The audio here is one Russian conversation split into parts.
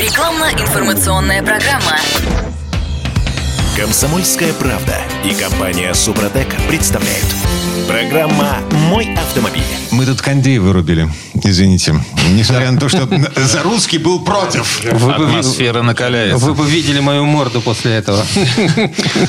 Рекламно-информационная программа. Комсомольская правда и компания Супротек представляют. Программа «Мой автомобиль». Мы тут кондей вырубили. Извините. Несмотря на то, что Зарусский был против. Вы бы, Атмосфера накаляется. вы бы видели мою морду после этого.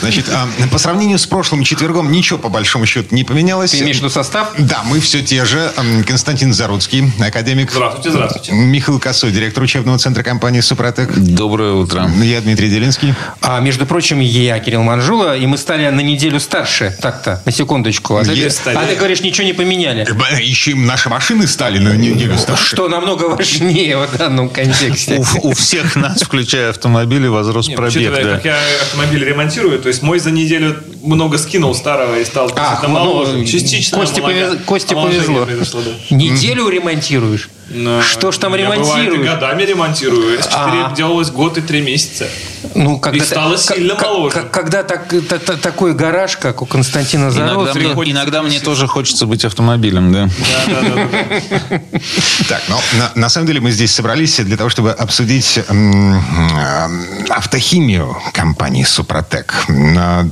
Значит, а, по сравнению с прошлым четвергом ничего по большому счету не поменялось. Ты имеешь в виду состав? Да, мы все те же. Константин Заруцкий, академик. Здравствуйте, здравствуйте. Михаил Косой, директор учебного центра компании «Супротек». Доброе утро. Я Дмитрий Делинский. А между прочим, я Кирилл Манжула, и мы стали на неделю старше. Так-то, на секундочку. А Е- а ты говоришь, ничего не поменяли. Э, Еще наши машины стали на неделю старше. Что намного важнее в данном контексте. У, у всех нас, включая автомобили, возрос пробег. учитывая, да. как я автомобиль ремонтирую, то есть мой за неделю много скинул старого и стал Ах, действительно ну. Частично омолага- повез- омоложение повезло. да. Неделю ремонтируешь? Но Что ж там я, бывает, годами ремонтирую. С А. 4 делалось год и 3 месяца. Ну, когда И стало та- сильно к- моложе. к- Когда так- та- та- такой гараж, как у Константина Иногда, Зароцкого, мне, иногда мне тоже хочется быть автомобилем, да. Так, ну, на, самом деле мы здесь собрались для того, чтобы обсудить автохимию компании «Супротек».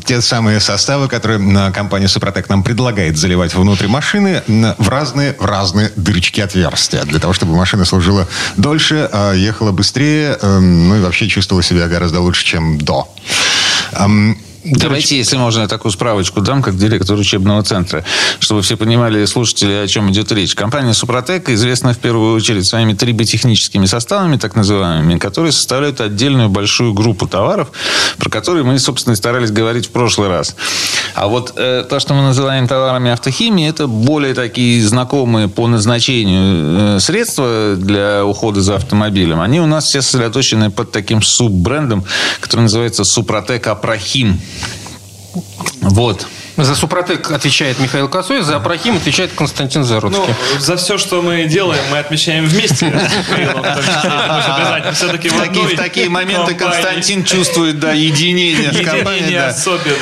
Те самые составы, которые компания «Супротек» нам предлагает заливать внутрь машины в разные, в разные дырочки отверстия, для того, чтобы машина служила дольше, а ехала быстрее, эм, ну и вообще чувствовала себя гораздо лучше, чем до. Давайте, если можно, я такую справочку дам, как директор учебного центра, чтобы все понимали, слушатели, о чем идет речь. Компания «Супротек» известна в первую очередь своими триботехническими составами, так называемыми, которые составляют отдельную большую группу товаров, про которые мы, собственно, и старались говорить в прошлый раз. А вот э, то, что мы называем товарами автохимии, это более такие знакомые по назначению э, средства для ухода за автомобилем. Они у нас все сосредоточены под таким суббрендом, который называется «Супротек Апрахим». Вот. За Супротек отвечает Михаил Косой, за Апрахим отвечает Константин Ну, Зароцкий. за все, что мы делаем, мы отмечаем вместе. в такие, моменты Константин чувствует, да, единение с компанией.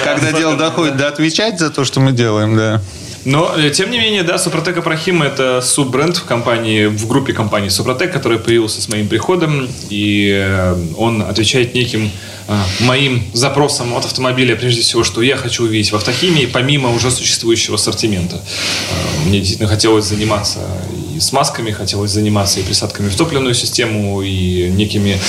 Когда дело доходит до отвечать за то, что мы делаем, да. Но, э, тем не менее, да, Супротек Апрахим – это суббренд в компании, в группе компании Супротек, который появился с моим приходом, и э, он отвечает неким э, моим запросам от автомобиля, прежде всего, что я хочу увидеть в автохимии, помимо уже существующего ассортимента. Мне действительно хотелось заниматься и смазками, хотелось заниматься и присадками в топливную систему, и некими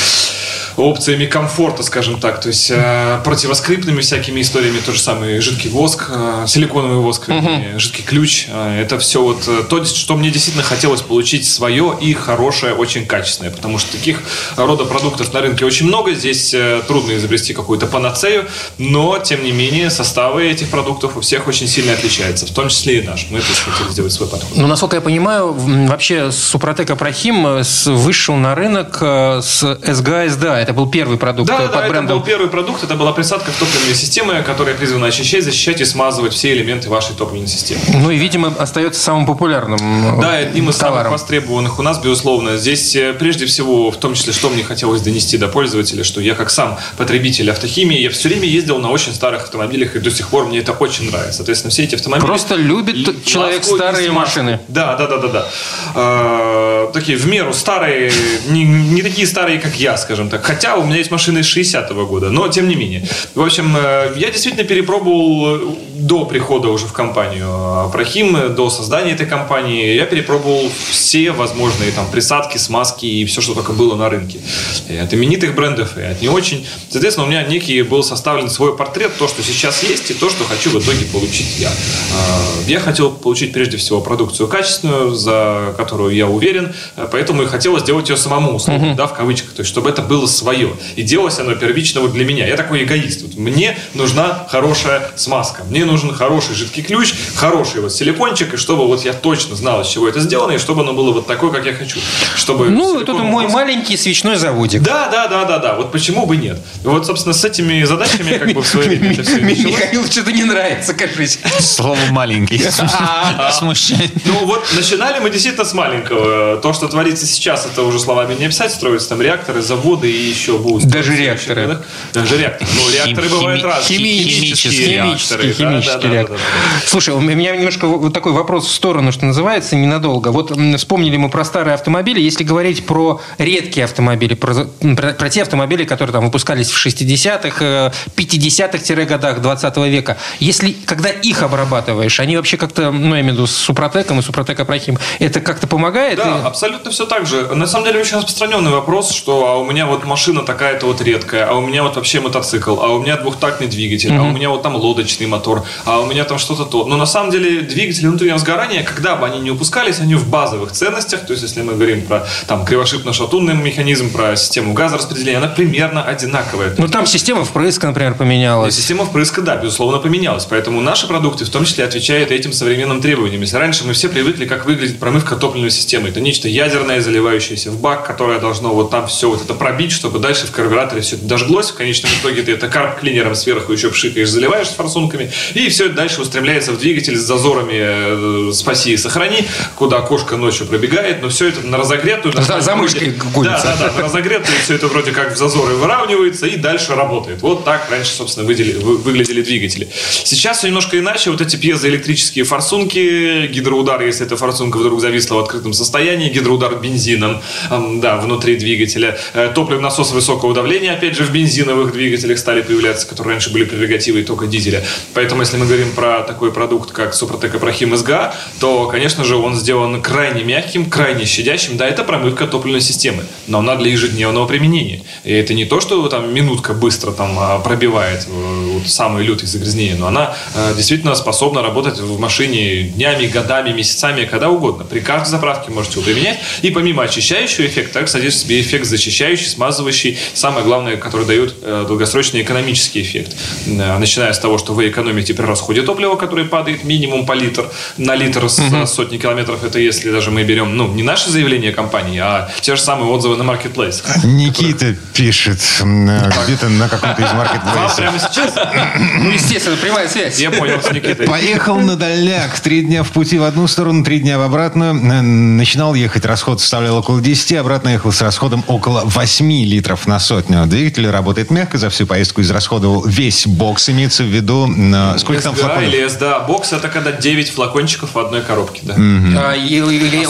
опциями комфорта, скажем так, то есть э, противоскрипными всякими историями, то же самое жидкий воск, э, силиконовый воск, вернее, жидкий ключ, э, это все вот э, то, что мне действительно хотелось получить свое и хорошее, очень качественное, потому что таких рода продуктов на рынке очень много, здесь э, трудно изобрести какую-то панацею, но, тем не менее, составы этих продуктов у всех очень сильно отличаются, в том числе и наш. Мы тоже хотели сделать свой подход. Ну, насколько я понимаю, вообще Супротек Апрахим э, вышел на рынок э, с СГА СДА. Это был первый продукт Да, э, да, под да, это брендом. был первый продукт, это была присадка в топливные системы, которая призвана очищать, защищать и смазывать все элементы вашей топливной системы. Ну и, видимо, остается самым популярным Да, одним из самых товаром. востребованных у нас, безусловно. Здесь прежде всего, в том числе, что мне хотелось донести до пользователя, что я как сам потребитель автохимии, я все время ездил на очень старых автомобилях, и до сих пор мне это очень нравится. Соответственно, все эти автомобили... Просто любит человек старые машины. Да, да, да, да, да. Э, такие в меру старые, не, не такие старые, как я, скажем так. Хотя у меня есть машины из 60-го года, но тем не менее. В общем, э, я действительно перепробовал э, до прихода уже в компанию Апрахим, э, до создания этой компании, я перепробовал все возможные там присадки, смазки и все, что только было на рынке. И от именитых брендов, и от не очень. Соответственно, у меня некий был составлен свой портрет, то, что сейчас есть, и то, что хочу в итоге получить я. Я хотел получить прежде всего продукцию качественную, за которую я уверен, э, поэтому и хотел сделать ее самому, условно, да, в кавычках, то есть чтобы это было свое. И делалось оно первично вот для меня. Я такой эгоист. Вот мне нужна хорошая смазка, мне нужен хороший жидкий ключ, хороший вот силикончик, и чтобы вот я точно знал, из чего это сделано, и чтобы оно было вот такое, как я хочу. Чтобы Ну, силиконовый тут мой воск- маленький свечной заводик. да, да, да, да, да. Вот почему бы нет? Вот, собственно, с этими задачами как бы в свое время это все. Михаилу что-то не нравится, кажись. Слово маленький. Смущает. Ну вот, начинали мы действительно с маленького. То, что творится сейчас, это уже словами не описать. Строятся там реакторы, заводы и еще будут. Даже реакторы. годах. Даже реакторы. Ну, реакторы Хими- бывают разные. химические. Химический, да, химический да, да, реактор. да, да. Слушай, у меня немножко вот такой вопрос в сторону, что называется, ненадолго. Вот вспомнили мы про старые автомобили. Если говорить про редкие автомобили, про, про, про те автомобили, которые там выпускались в 60-х, 50-х годах 20 века. Если, когда их обрабатываешь, они вообще как-то, ну, я имею в виду, с Супротеком и Супротек Апрахим, это как-то помогает? Да, И- абсолютно все так же. На самом деле очень распространенный вопрос, что а у меня вот машина такая-то вот редкая, а у меня вот вообще мотоцикл, а у меня двухтактный двигатель, а у меня вот там лодочный мотор, а у меня там что-то то. Но на самом деле двигатели внутреннего сгорания, когда бы они ни выпускались, они в базовых ценностях, то есть если мы говорим про там кривошипно-шатунный механизм, про систему газораспределения, она примерно одинаковая. Ну, там система впрыска, например, И поменялась. Система впрыска, да, безусловно, поменялась. Поэтому наши продукты в том числе отвечают этим современным требованиям. Если раньше мы все привыкли, как выглядит промывка топливной системы. Это нечто ядерное, заливающееся в бак, которое должно вот там все вот это пробить, чтобы дальше в карбюраторе все это дожглось. В конечном итоге ты это карб-клинером сверху еще пшикаешь, заливаешь с форсунками. И все это дальше устремляется в двигатель с зазорами э, «спаси и сохрани», куда кошка ночью пробегает. Но все это на разогретую... на- За- мышкой гонится. Да, да, да, на разогретую все это вроде как в зазоры выравнивается и дальше работает. Вот так раньше, собственно, выдели- вы- выглядели двигатели. Сейчас все немножко иначе. Вот эти пьезоэлектрические форсунки, гидроудар, если эта форсунка вдруг зависла в открытом состоянии, гидроудар бензином, да, внутри двигателя. Э, Топливный насос высокого давления, опять же, в бензиновых двигателях стали появляться, которые раньше были прерогативой только дизеля. Поэтому, если мы говорим про такой продукт, как Супротек Апрахим СГА, то, конечно же, он сделан крайне мягким, крайне щадящим. Да, это промывка топливной системы, но она для ежедневного применения. И это не то, что там минутка быстро там а, пробивает э, вот самые лютые загрязнения, но она э, действительно способна работать в машине днями, годами, месяцами, когда угодно. При каждой заправке можете его применять. И помимо очищающего эффекта, так содержит в себе эффект зачищающий, смазывающий. Самое главное, который дает э, долгосрочный экономический эффект. Э, Начиная с того, что вы экономите при расходе топлива, который падает минимум по литр на литр с сотни километров. Это если даже мы берем, ну, не наши заявления компании, а те же самые отзывы на Marketplace. Никита пишет м, э, где-то на каком-то из Вам маркетплейсов. прямо сейчас? Ну, естественно, прямая связь. Я понял с Никитой. Поехал на дальняк. Три дня в пути в одну сторону, три дня в обратную. Начинал ехать, расход составлял около 10, обратно ехал с расходом около 8 литров на сотню. Двигатель работает мягко, за всю поездку израсходовал весь бокс, имеется в виду... Сколько там флаконов? или SDA. Бокс это когда 9 флакончиков в одной коробке, да. А, и- и- и-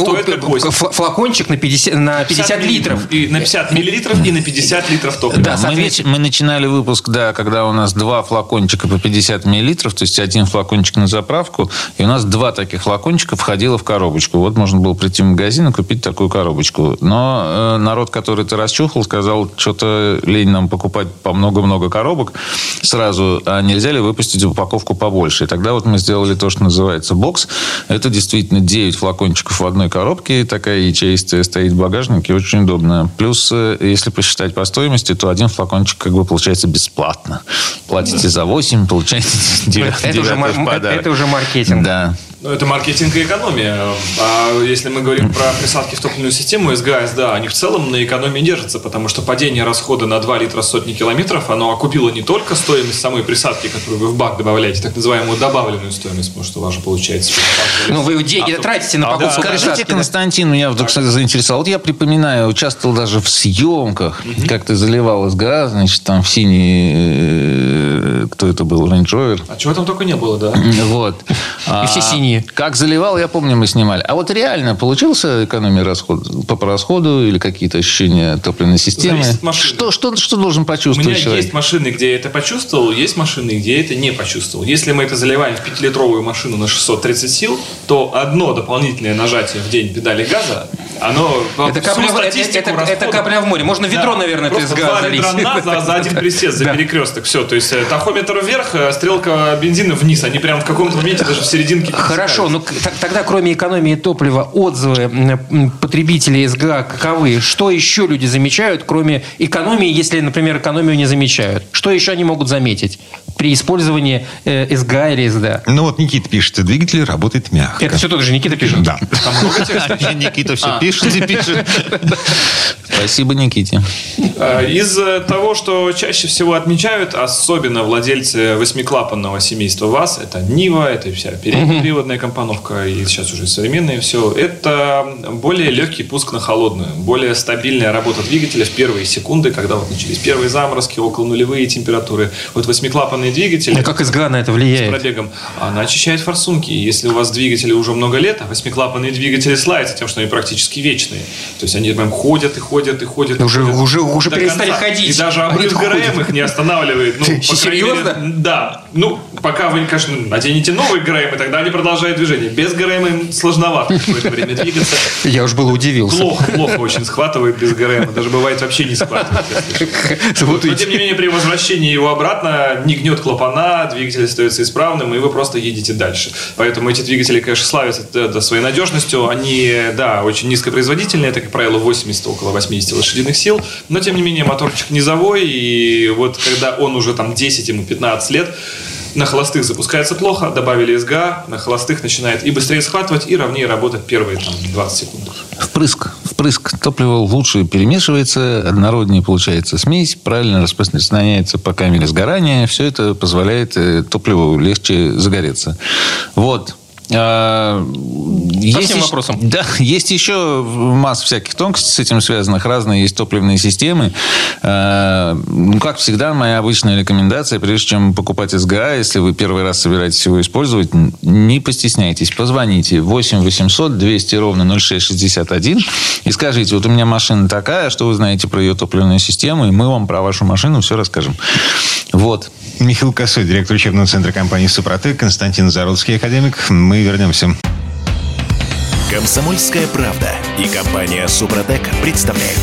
А ф- флакончик на 50, на 50 литров. И на 50 миллилитров и на 50 литров топлива. Да, мы начинали выпуск, да, когда у нас два флакончика по 50 миллилитров, то есть один флакончик на заправку, и у нас два таких флакончика входило в коробочку. Вот можно было прийти в магазин и купить такую коробочку. Но э, народ, который это расчухал, сказал, что-то лень нам покупать по много-много коробок сразу, а нельзя ли выпустить упаковку побольше. И тогда вот мы сделали то, что называется бокс. Это действительно 9 флакончиков в одной коробке, такая ячеистая стоит в багажнике, очень удобно. Плюс, э, если посчитать по стоимости, то один флакончик как бы получается бесплатно. Платите за 8, получаете 9, Это уже, мар- в подарок. это уже маркетинг. Да. Ну, это маркетинг и экономия. А если мы говорим про присадки в топливную систему СГАС, да, они в целом на экономии держатся, потому что падение расхода на 2 литра сотни километров, оно окупило не только стоимость самой присадки, которую вы в бак добавляете, так называемую добавленную стоимость, потому что у вас же получается. Ну, вы деньги А, тратите на а, покупку да, Скажите, да? Константин, меня вдруг кстати, заинтересовал. Вот я припоминаю, участвовал даже в съемках, как ты заливал СГА, значит, там в синий, э, кто это был, Range Rover. А чего там только не было, да? Вот. И все синие. Как заливал, я помню, мы снимали. А вот реально получился экономия расхода по расходу или какие-то ощущения топливной системы? Зависит от машины. Что, что, что должен У почувствовать меня человек? есть машины, где я это почувствовал, есть машины, где я это не почувствовал. Если мы это заливаем в 5-литровую машину на 630 сил, то одно дополнительное нажатие в день педали газа, оно Это капля, в- это, это- это расхода- капля в море. Можно ведро, Да, наверное, просто два залить. ведра на за, один присест, за Да. перекресток. Все, то есть э, тахометр вверх, э, стрелка бензина вниз. Они прям в каком-то моменте даже в серединке Хорошо, ну к- т- тогда кроме экономии топлива, отзывы потребителей СГА каковы? Что еще люди замечают, кроме экономии, если, например, экономию не замечают? Что еще они могут заметить при использовании э, СГА или СДА? Ну вот Никита пишет, двигатель работает мягко. Это все тот же Никита пишет? Да. Там много текста. А, Никита все пишет и пишет. Спасибо, Никите. Э, Из того, что чаще всего отмечают, особенно владельцы восьмиклапанного семейства ВАЗ, это Нива, это вся переднеприводная компоновка и сейчас уже современные все, это более легкий пуск на холодную, более стабильная работа двигателя в первые секунды, когда вот начались первые заморозки, около нулевые температуры. Вот восьмиклапанные двигатели А как СГА на это с влияет? пробегом, она очищает форсунки. И если у вас двигатели уже много лет, а восьмиклапанные двигатели славятся тем, что они практически вечные. То есть они прям ходят и ходят ходят и ходят. Уже- ходят уже- уже перестали конца. ходить. И даже обрыв ГРМ их не останавливает. Ну, Ты серьезно? мере, да. Ну, пока вы, конечно, наденете новый ГРМ, и тогда они продолжают движение. Без ГРМ им сложновато какое-то время двигаться. Я уж было удивился. Плохо, плохо очень схватывает без ГРМ. Даже бывает вообще не схватывает. Вот Но, тем не менее, при возвращении его обратно не гнет клапана, двигатель остается исправным, и вы просто едете дальше. Поэтому эти двигатели, конечно, славятся э, своей надежностью. Они, да, очень низкопроизводительные, это, как правило, 80, около 80 лошадиных сил. Но, тем не менее, моторчик низовой, и вот когда он уже там 10, ему 15 лет, на холостых запускается плохо, добавили СГА, на холостых начинает и быстрее схватывать, и ровнее работать первые там, 20 секунд. Впрыск. Впрыск топлива лучше перемешивается, однороднее получается смесь, правильно распространяется по камере сгорания. Все это позволяет э, топливу легче загореться. Вот. А, есть всем вопросам. Да, есть еще масса всяких тонкостей с этим связанных. Разные есть топливные системы. А, Ну, как всегда, моя обычная рекомендация, прежде чем покупать СГА, если вы первый раз собираетесь его использовать, не постесняйтесь. Позвоните 8 800 200 ровно 0661 и скажите, вот у меня машина такая, что вы знаете про ее топливную систему, и мы вам про вашу машину все расскажем. Вот. Михаил Косой, директор учебного центра компании «Супротек», Константин Зарудский, академик. Мы вернемся. Комсомольская правда и компания Супротек представляют.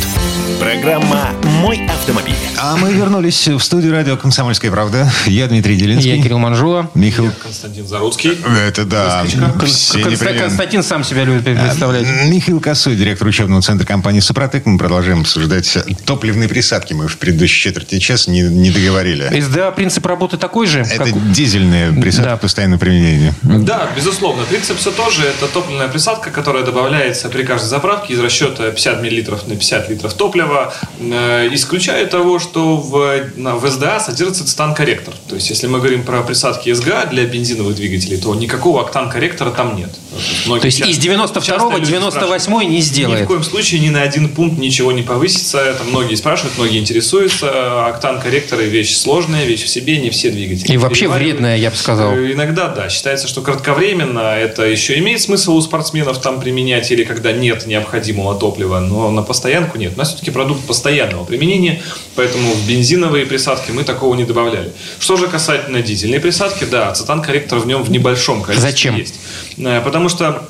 Программа «Мой автомобиль». А мы вернулись в студию радио «Комсомольская правда». Я Дмитрий Делинский. Я Кирилл Манжула. Михаил... Константин Заруцкий. Это да. Кон- все Конста- непременно. Константин сам себя любит представлять. Михаил Косой, директор учебного центра компании «Супротек». Мы продолжаем обсуждать топливные присадки. Мы в предыдущей четверти часа не, не договорили. СДА принцип работы такой же, Это как дизельные присадки Да. постоянного применения. Да, безусловно. Принцип все тоже. Это топливная присадка, которая добавляется при каждой заправке из расчета 50 мл на 50 литров топлива, э, исключая того, что в, в СДА содержится цитан-корректор. То есть, если мы говорим про присадки СГА для бензиновых двигателей, то никакого октан-корректора там нет. Многие То есть часто- из 92 часто люди 98 спрашивают, не Ни в сделает. коем случае ни на один пункт ничего не повысится. Это многие спрашивают, многие интересуются. Октан-корректоры вещь сложная, вещь в себе, не все двигатели. И вообще вредная, я бы сказал. Э, Иногда, да. Считается, что кратковременно это еще имеет смысл у спортсменов там применять или когда нет необходимого топлива, но на постоянку нет. У нас все-таки продукт постоянного применения, поэтому в бензиновые присадки мы такого не добавляли. Что же касательно дизельной присадки, да, цитан-корректор в нем в небольшом количестве Зачем? есть. Э, Потому что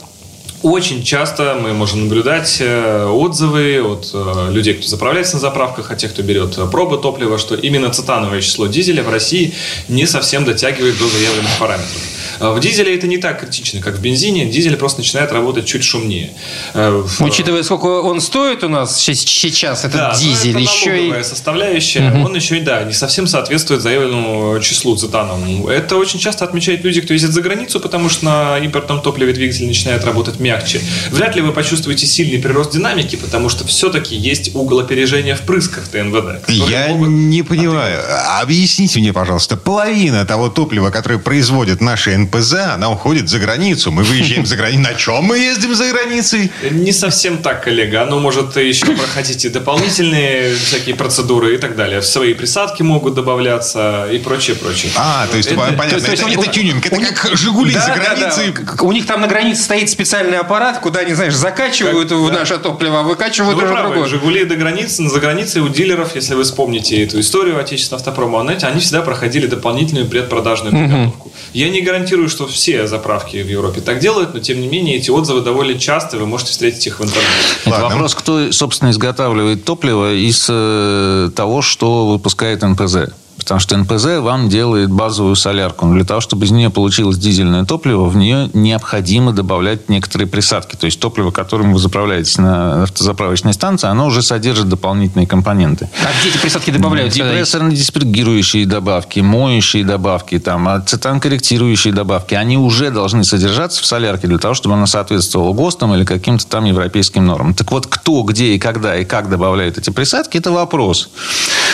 очень часто мы можем наблюдать э, отзывы от э, людей, кто заправляется на заправках, от тех, кто берет пробы топлива, что именно цитановое число дизеля в России не совсем дотягивает до заявленных параметров. Э, В дизеле это не так критично, как в бензине. Дизель просто начинает работать чуть шумнее. Э, Учитывая, сколько он стоит у нас сейчас, этот да, но дизель, это еще и... составляющая, он еще и, да, не совсем соответствует заявленному числу цитановому. Это очень часто отмечают люди, кто ездит за границу, потому что на импортном топливе двигатель начинает работать мягче. Вряд ли вы почувствуете сильный прирост динамики, потому что все-таки есть угол опережения впрысков ТНВД. Я могут не понимаю. Объясните мне, пожалуйста, половина того топлива, которое производит наши НПЗ, она уходит за границу. Мы выезжаем за границу. На чем мы ездим за границей? Не совсем так, коллега. Оно может еще проходить и дополнительные всякие процедуры и так далее. В свои присадки могут добавляться и прочее, прочее. А, то есть, Это- понятно, то есть это, у них- это тюнинг. Это у них- как «Жигули» Да, за да, да. границей. К- У них там на границе стоит специальный аппарат, куда они, знаешь, закачивают Как- в да. наше топливо, а Ну, выкачивают вы уже правы, другое. Жигули до границы, за границей у дилеров, если вы вспомните эту историю отечественного автопрома, они всегда проходили дополнительную предпродажную подготовку. Я не гарантирую, что все заправки в Европе так делают, но тем не менее эти отзывы довольно часто, вы можете встретить их в интернете. Ладно. Вопрос, кто, собственно, изготавливает топливо из э, того, что выпускает НПЗ. Потому что НПЗ вам делает базовую солярку. Но для того, чтобы из нее получилось дизельное топливо, в нее необходимо добавлять некоторые присадки. То есть топливо, которым вы заправляетесь на автозаправочной станции, оно уже содержит дополнительные компоненты. А где эти присадки есть? Депрессорно-диспергирующие добавки, моющие добавки, там, ацетан-корректирующие добавки, они уже должны содержаться в солярке для того, чтобы она соответствовала ГОСТам или каким-то там европейским нормам. Так вот, кто, где и когда и как добавляет эти присадки, это вопрос.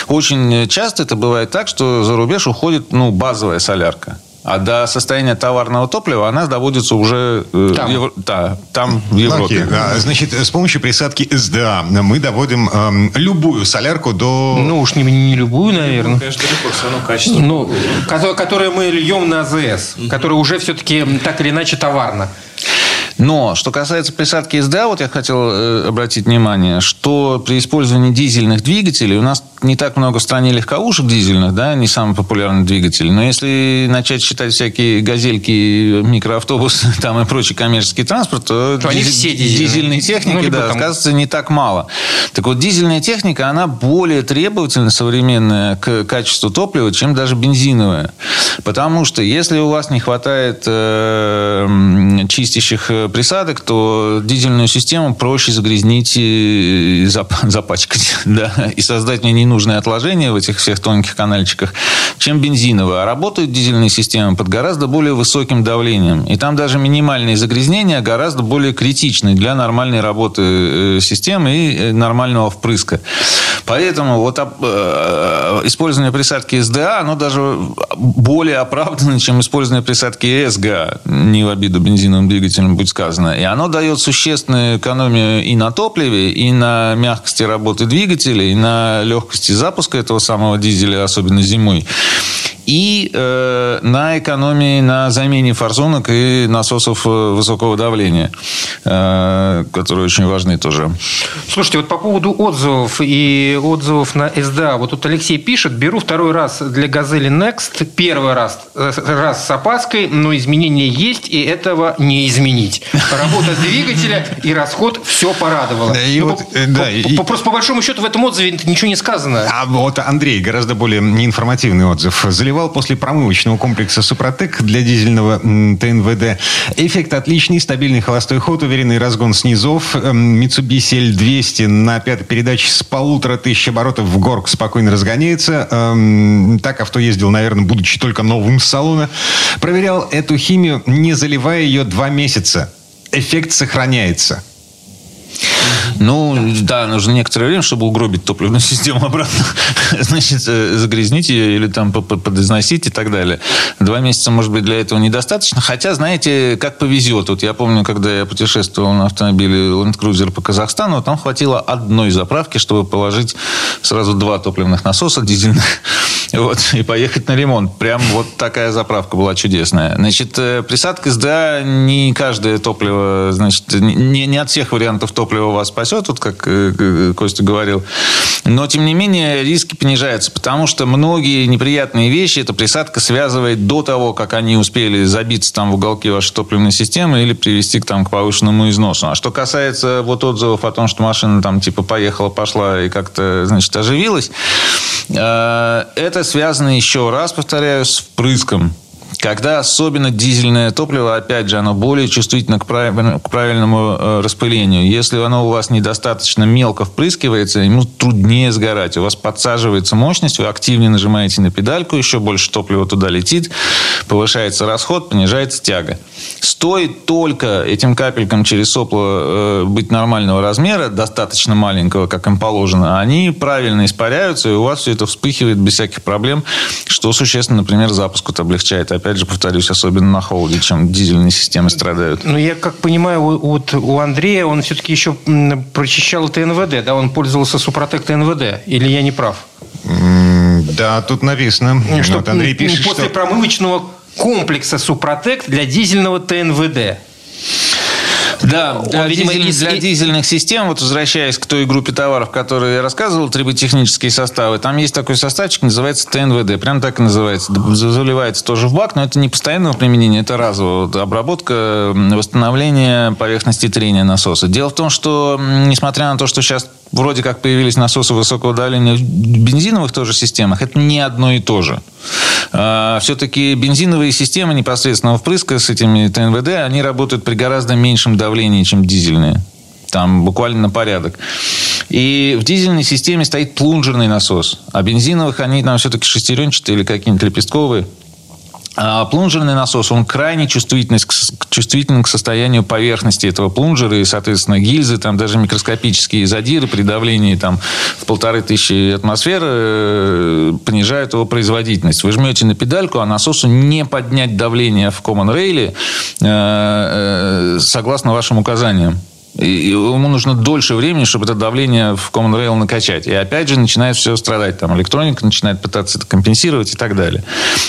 Очень часто это бывает так, что за рубеж уходит ну, базовая солярка. А до состояния товарного топлива она доводится уже э, Там. в Евро- да, там, в Европе. окей. А, Значит, с помощью присадки СДА мы доводим эм, любую солярку до... Ну уж не, не любую, наверное. Конечно, далеко все равно качество. Ну, ко- которое мы льем на АЗС, которое уже все-таки так или иначе товарно. Но, что касается присадки СДА, вот я хотел э, обратить внимание, что при использовании дизельных двигателей, у нас не так много в стране легковушек дизельных, да, не самый популярный двигатель, но если начать считать всякие газельки, микроавтобусы там и прочий коммерческий транспорт, то, То они диз- все дизельные. дизельной техники, Ну, да, там- оказывается, не так мало. Так вот, дизельная техника, она более требовательна, современная, к качеству топлива, чем даже бензиновая. Потому что если у вас не хватает э, чистящих э, присадок, то дизельную систему проще загрязнить и зап- запачкать, да, и создать ненужные отложения в этих всех тонких канальчиках, чем бензиновая. А работают дизельные системы под гораздо более высоким давлением. И там даже минимальные загрязнения гораздо более критичны для нормальной работы э, системы и э, нормального впрыска. Поэтому вот э, использование присадки СДА, оно даже более оправдано, чем использование присадки СГА. Не в обиду бензиновым двигателям, будь сказано. И оно дает существенную экономию и на топливе, и на мягкости работы двигателя, и на легкости запуска этого самого дизеля, особенно зимой. И э, на экономии на замене форсунок и насосов э, высокого давления, э, которые очень важны тоже. Слушайте, вот по поводу отзывов и отзывов на СДА. Вот тут Алексей пишет, беру второй раз для «Газели Next». Первый раз, э, раз с опаской, но изменения есть, и этого не изменить. Работа двигателя и расход все порадовало. Да, и Ну, вот, по- э, да, по- и- Просто по большому счету в этом отзыве ничего не сказано. А вот Андрей, гораздо более неинформативный отзыв. Заливал после промывочного комплекса «Супротек» для дизельного ТНВД. Эффект отличный, стабильный холостой ход, уверенный разгон снизов. Эм, Mitsubishi L200 на пятой передаче с полутора тысяч оборотов в горку спокойно разгоняется. Эм, Так авто ездил, наверное, будучи только новым с салона. Проверял эту химию, не заливая ее два месяца. Эффект сохраняется. Ну, да, нужно некоторое время, чтобы угробить топливную систему обратно. Значит, э, загрязнить ее или там по- по- подизносить и так далее. Два месяца, может быть, для этого недостаточно. Хотя, знаете, как повезет. Вот я помню, когда я путешествовал на автомобиле Land Cruiser по Казахстану, там хватило одной заправки, чтобы положить сразу два топливных насоса дизельных. Вот, и поехать на ремонт. Прям вот такая заправка была чудесная. Значит, э, присадка СДА не каждое топливо, значит, не, не от всех вариантов топлива вас спасет, вот как э, э, Костя говорил. Но, тем не менее, риски понижаются, потому что многие неприятные вещи эта присадка связывает до того, как они успели забиться там в уголки вашей топливной системы или привести к, там, к повышенному износу. А что касается вот отзывов о том, что машина там типа поехала, пошла и как-то, значит, оживилась, э, это связано еще раз, повторяю, с впрыском. Когда особенно дизельное топливо, опять же, оно более чувствительно к правильному, к правильному э, распылению. Если оно у вас недостаточно мелко впрыскивается, ему труднее сгорать. У вас подсаживается мощность, вы активнее нажимаете на педальку, еще больше топлива туда летит, повышается расход, понижается тяга. Стоит только этим капелькам через сопло э, быть нормального размера, достаточно маленького, как им положено, они правильно испаряются, и у вас все это вспыхивает без всяких проблем, что существенно, например, запуск вот облегчает. Опять же, повторюсь, особенно на холоде, чем дизельные системы страдают. Ну, я как понимаю, у- вот у Андрея он все-таки еще прочищал ТНВД, да? Он пользовался Супротек ТНВД. Или я не прав? Да, тут написано. Что Вот Андрей пишет, после что... промывочного комплекса Супротек для дизельного ТНВД. Да, Он, видимо, дизель- из- для дизельных систем, вот возвращаясь к той группе товаров, которые я рассказывал, триботехнические составы, там есть такой составчик, называется ТНВД. Прям так и называется. Заливается тоже в бак, но это не постоянного применения, это разового. Вот Обработка, восстановление поверхности трения насоса. Дело в том, что, несмотря на то, что сейчас вроде как появились насосы высокого давления в бензиновых тоже системах, это не одно и то же. А, Все-таки бензиновые системы непосредственного впрыска с этими ТНВД, они работают при гораздо меньшем давлении, чем дизельные. Там буквально на порядок. И в дизельной системе стоит плунжерный насос. А бензиновых они там все-таки шестеренчатые или какие-нибудь лепестковые. А плунжерный насос, он крайне чувствителен к, состоянию поверхности этого плунжера, и, соответственно, гильзы, там даже микроскопические задиры при давлении там, в полторы тысячи атмосфер э, понижают его производительность. Вы жмете на педальку, а насосу не поднять давление в Common Rail э, э, согласно вашим указаниям. И ему нужно дольше времени, чтобы это давление в Common Rail накачать. И опять же начинает все страдать. Там электроника начинает пытаться это компенсировать и так далее.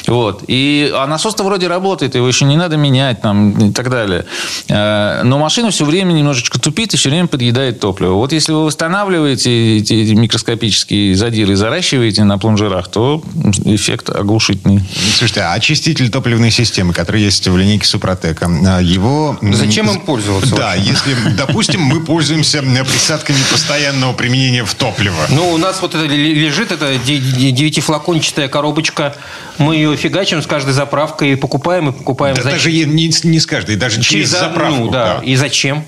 Вот. И, а насос-то вроде работает, его еще не надо менять там, и так далее. Э, но машина все время немножечко тупит и все время подъедает топливо. Вот если вы восстанавливаете эти, микроскопические задиры и заращиваете на плунжерах, то эффект оглушительный. Слушайте, а очиститель топливной системы, который есть в линейке Супротека, а, его... Зачем им пользоваться? Да, если, допустим, мы пользуемся присадками постоянного применения в топливо. Ну, у нас вот это лежит, это девятифлакончатая коробочка. Мы ее фигачим с каждой заправкой и покупаем, и покупаем. Да, даже не, не с каждой, даже через, Через заправку. одну, да. да. И зачем?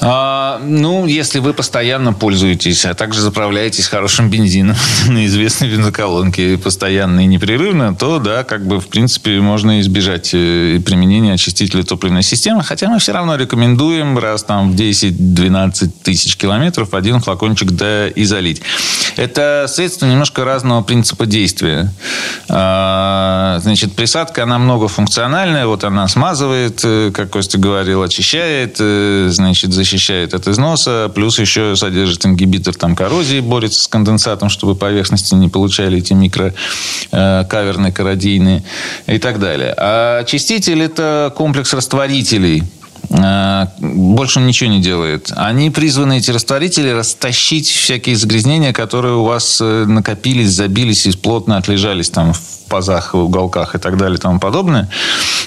А, ну, если вы постоянно пользуетесь, а также заправляетесь хорошим бензином на известной бензоколонке постоянно и непрерывно, то да, как бы в принципе можно избежать э, применения очистителя топливной системы, хотя мы все равно рекомендуем раз там в 10-12 тысяч километров один флакончик да и залить. Это средство немножко разного принципа действия. А, значит, присадка, она многофункциональная, вот она смазывает, э, как Костя говорил, очищает, э, значит, защищает защищает от износа, плюс еще содержит ингибитор там, коррозии, борется с конденсатом, чтобы поверхности не получали эти микрокаверны, корродийные и так далее. А очиститель – это комплекс растворителей, больше он ничего не делает. Они призваны, эти растворители, растащить всякие загрязнения, которые у вас э, накопились, забились и плотно отлежались там в пазах, в уголках и так далее и тому подобное.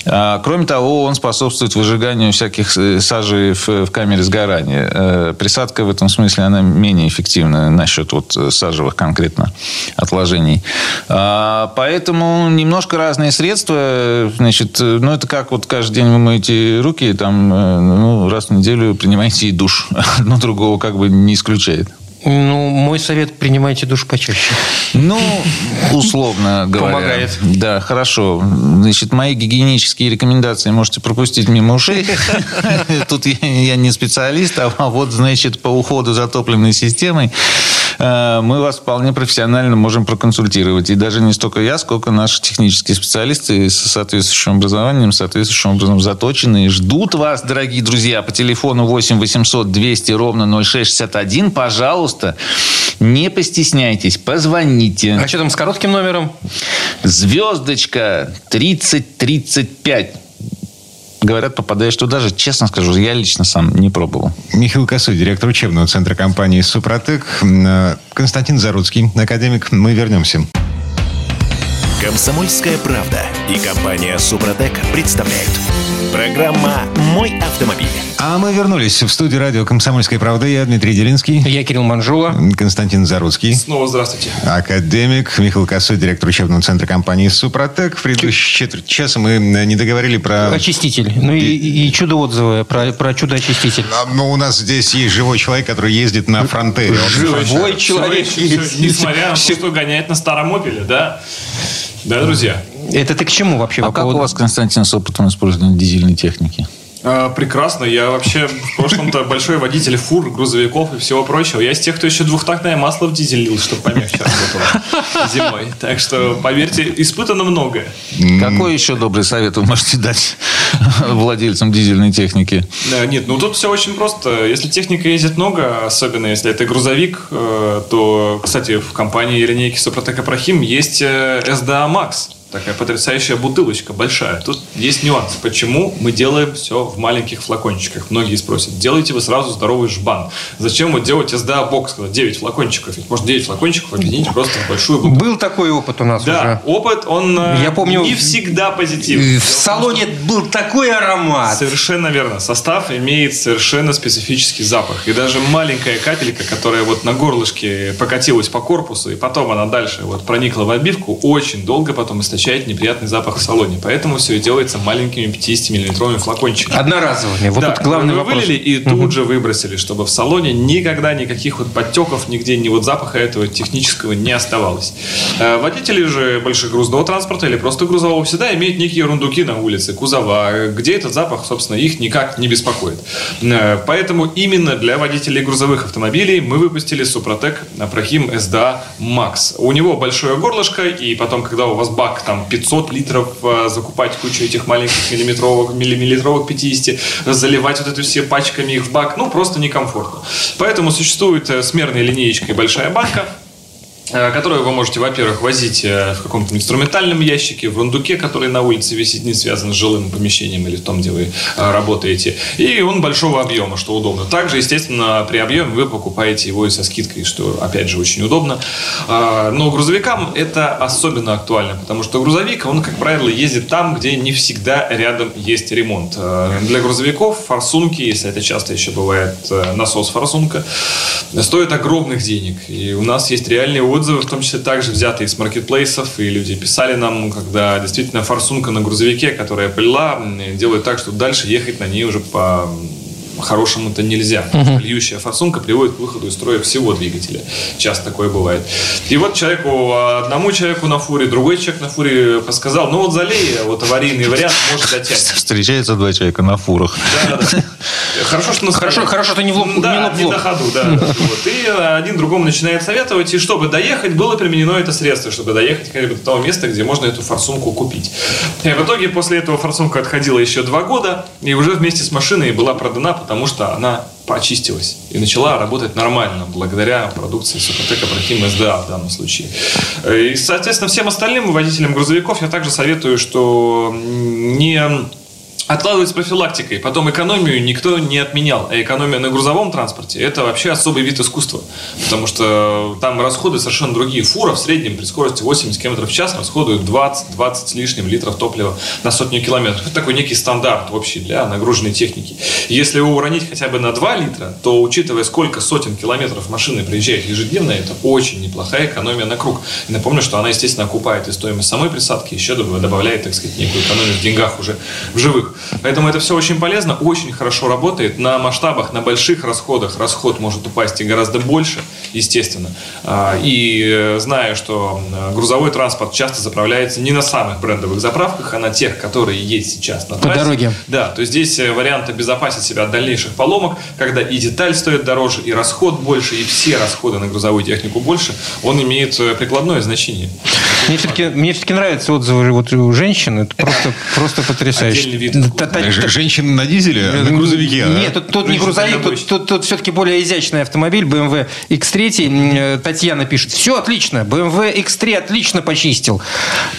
А, кроме того, он способствует выжиганию всяких э, сажей в, в камере сгорания. Э, присадка в этом смысле, она менее эффективна насчет вот э, сажевых конкретно отложений. А, поэтому немножко разные средства. Значит, ну, это как вот каждый день вы моете руки, там, ну, раз в неделю принимаете душ. Одно другого как бы не исключает. Ну, мой совет, принимайте душ почаще. Ну, условно говоря. Помогает. Да, хорошо. Значит, мои гигиенические рекомендации можете пропустить мимо ушей. Тут я не специалист, а вот, значит, по уходу за топливной системой э, мы вас вполне профессионально можем проконсультировать. И даже не столько я, сколько наши технические специалисты с соответствующим образованием, соответствующим образом заточенные, ждут вас, дорогие друзья, по телефону 8 800 200 ровно 0661. Пожалуйста, не постесняйтесь, позвоните. А что там с коротким номером? Звездочка 3035. Говорят, попадаешь туда же. Честно скажу, я лично сам не пробовал. Михаил Косой, директор учебного центра компании «Супротек». Э, Константин Заруцкий, академик. Мы вернемся. Комсомольская правда и компания «Супротек» представляют. Программа «Мой автомобиль». А мы вернулись в студию радио «Комсомольская правда». Я Дмитрий Делинский. Я Кирилл Манжула. Константин Заруцкий. Снова здравствуйте. Академик Михаил Косой, директор учебного центра компании «Супротек». В предыдущей четверть часа мы не договорили про... Очиститель. Ну и, и, и чудо-отзывы про, про чудо-очиститель. А, Ну, у нас здесь есть живой человек, который ездит на фронтере. Он- Живой человек. Всё- Несмотря на то, что гоняет на старом опеле, да? Да, друзья? Это ты к чему вообще? А по как у поводу- вас, Константин, с опытом использования дизельной техники? А, прекрасно. Я вообще в прошлом-то большой водитель фур, грузовиков и всего прочего. Я из тех, кто еще двухтактное масло в дизель лил, чтобы помягче работало зимой. Так что, поверьте, испытано многое. Какой еще добрый совет вы можете дать владельцам дизельной техники? Да, Нет, ну тут все очень просто. Если техника ездит много, особенно если это грузовик, э, то, кстати, в компании линейки Супротек Апрахим есть э, SDA Max. Такая потрясающая бутылочка, большая. Тут есть нюанс. Почему мы делаем все в маленьких флакончиках? Многие спросят. Делайте вы сразу здоровый жбан. Зачем вот делать SDA бокс, когда 9 флакончиков? Ведь может 9 флакончиков объединить просто в большую бутылку. Был такой опыт у нас Да, уже. опыт, он э, Я помню, не всегда позитивный. В салоне был такой аромат. Совершенно верно. Состав имеет совершенно специфический запах. И даже маленькая капелька, которая вот на горлышке покатилась по корпусу, и потом она дальше вот проникла в обивку, очень долго потом источает неприятный запах в салоне. Поэтому все и делается маленькими 50-миллилитровыми флакончиками. Одноразовыми. Вот да, тут главный вы вопрос. вылили и тут же выбросили, чтобы в салоне никогда никаких вот подтеков, нигде ни вот запаха этого технического не оставалось. Э, Водители же больших грузового транспорта или просто грузового всегда имеют некие рундуки на улице, кузова, где этот запах, собственно, их никак не беспокоит. Э, Поэтому именно для водителей грузовых автомобилей мы выпустили Супротек Прохим SDA Max. У него большое горлышко, и потом, когда у вас бак там там 500 литров, э, закупать кучу этих маленьких миллиметровых, миллиметровых 50, заливать вот это все пачками их в бак, ну, просто некомфортно. Поэтому существует э, смерная линеечка и большая банка, которую вы можете, во-первых, возить э, в каком-то инструментальном ящике, в рундуке, который на улице висит, не связан с жилым помещением или в том, где вы э, работаете. И он большого объема, что удобно. Также, естественно, при объеме вы покупаете его и со скидкой, что, опять же, очень удобно. Но грузовикам это особенно актуально, потому что грузовик, он, как правило, ездит там, где не всегда рядом есть ремонт. Для грузовиков форсунки, если это часто еще бывает насос-форсунка, стоят огромных денег. И у нас есть реальные отзывы, в том числе также взятые из маркетплейсов, и люди писали нам, когда действительно форсунка на грузовике, которая пылила, делает так, что дальше ехать на ней уже по по-хорошему-то нельзя. Угу. Льющая форсунка приводит к выходу из строя всего двигателя. Часто такое бывает. И вот человеку, одному человеку на фуре, другой человек на фуре подсказал, ну вот залей, вот аварийный вариант может затянуть. Встречаются два человека на фурах. Да, да. Хорошо, что на Хорошо, хорошо, что не в лоб. Да, не, не на ходу, да. вот. И один другому начинает советовать, и чтобы доехать, было применено это средство, чтобы доехать до того места, где можно эту форсунку купить. И в итоге после этого форсунка отходила еще два года, и уже вместе с машиной была продана, потому что она почистилась и начала работать нормально благодаря продукции Супротека Прохим СДА в данном случае. И, соответственно, всем остальным водителям грузовиков я также советую, что не откладывать с профилактикой. Потом экономию никто не отменял. А экономия на грузовом транспорте – это вообще особый вид искусства. Потому что там расходы совершенно другие. Фура в среднем при скорости 80 км в час расходует 20-20 с лишним литров топлива на сотню километров. Это такой некий стандарт общий для нагруженной техники. Если его уронить хотя бы на 2 литра, то, учитывая, сколько сотен километров машины приезжает ежедневно, это очень неплохая экономия на круг. И напомню, что она, естественно, окупает и стоимость самой присадки, еще добавляет, так сказать, некую экономию в деньгах уже в живых. Поэтому это все очень полезно, очень хорошо работает. На масштабах, на больших расходах расход может упасть и гораздо больше, естественно. А, и э, зная, что грузовой транспорт часто заправляется не на самых брендовых заправках, а на тех, которые есть сейчас на трассе. По дороге. Да, то есть здесь э, вариант обезопасить себя от дальнейших поломок, когда и деталь стоит дороже, и расход больше, и все расходы на грузовую технику больше, он имеет э, прикладное значение. Мне все-таки, мне все-таки нравятся отзывы вот у женщин. Это просто, просто потрясающе. Отдельный вид Женщины на дизеле, а на грузовике. А? Нет, тут, тут не грузовик, тут, тут, тут все-таки более изящный автомобиль, BMW X3. Татьяна пишет, все отлично, BMW X3 отлично почистил.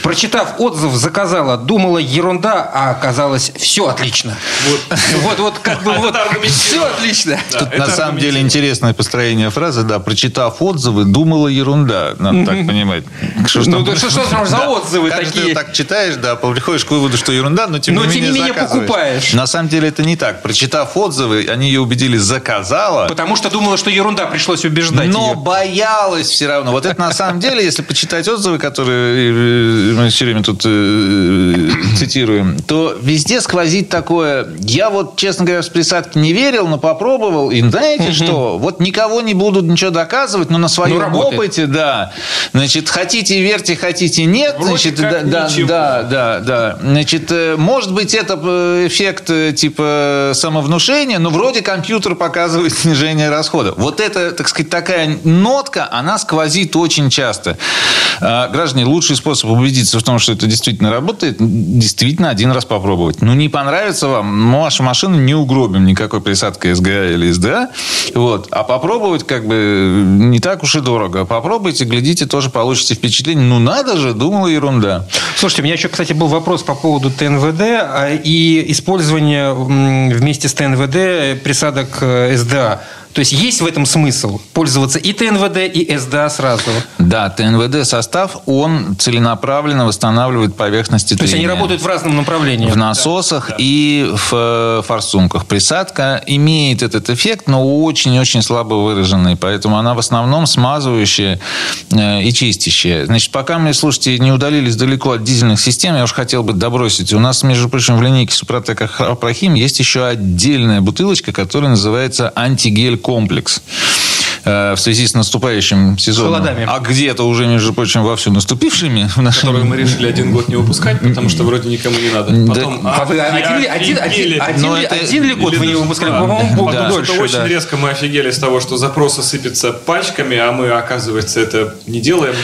Прочитав отзыв, заказала, думала ерунда, а оказалось все отлично. Вот, вот, вот как бы вот все отлично. Тут на самом деле интересное построение фразы, да, прочитав отзывы, думала ерунда, надо так понимать. Что, ну, что, что там за отзывы такие? Ты так читаешь, да, приходишь к выводу, что ерунда, но тем не менее, покупаешь. На самом деле это не так. Прочитав отзывы, они ее убедили, заказала. Потому что думала, что ерунда пришлось убеждать Но ее. боялась все равно. Вот это на самом деле, если почитать отзывы, которые э, мы все время тут э, цитируем, то везде сквозит такое. Я вот, честно говоря, с присадки не верил, но попробовал. И знаете что? Вот никого не буду ничего доказывать, но на своем ну, опыте, да. Значит, хотите верьте, хотите нет. Значит, да, да, да, да. Значит, э, может быть, это эффект э, типа самовнушения, но вроде компьютер показывает снижение расхода. Вот это, так сказать, такая нотка, она сквозит очень часто. А, граждане, лучший способ убедиться в том, что это действительно работает, действительно один раз попробовать. Ну, не понравится вам, вашу машину не угробим никакой присадкой СГА или СДА. Вот. А попробовать как бы не так уж и дорого. Попробуйте, глядите, тоже получите впечатление. Ну, надо же, думала ерунда. Слушайте, у меня еще, кстати, был вопрос по поводу ТНВД а, и использования вместе с ТНВД присадок э, СДА. То есть есть в этом смысл пользоваться и ТНВД, и СДА сразу? Да, ТНВД состав, он целенаправленно восстанавливает поверхности То есть они работают в разном направлении? В насосах да. и в э, форсунках. Присадка имеет этот эффект, но очень-очень слабо выраженный, поэтому она в основном смазывающая э, и чистящая. Значит, пока мы, слушайте, не удалились далеко от дизельных систем, я уж хотел бы добросить. У нас, между прочим, в линейке Супротек Прохим есть еще отдельная бутылочка, которая называется антигель комплекс. Э, в связи с наступающим сезоном, Холодами. а где-то уже, между прочим, вовсю наступившими в нашей Которую мы решили один год не выпускать, потому что вроде никому не надо. Потом, А один, ли- один, один, один ли- это- один ли год Или вы не выпускали? два. По-моему, Да. дольше. Очень да. резко мы офигели с того, что запросы сыпятся пачками, а мы, оказывается, это не делаем.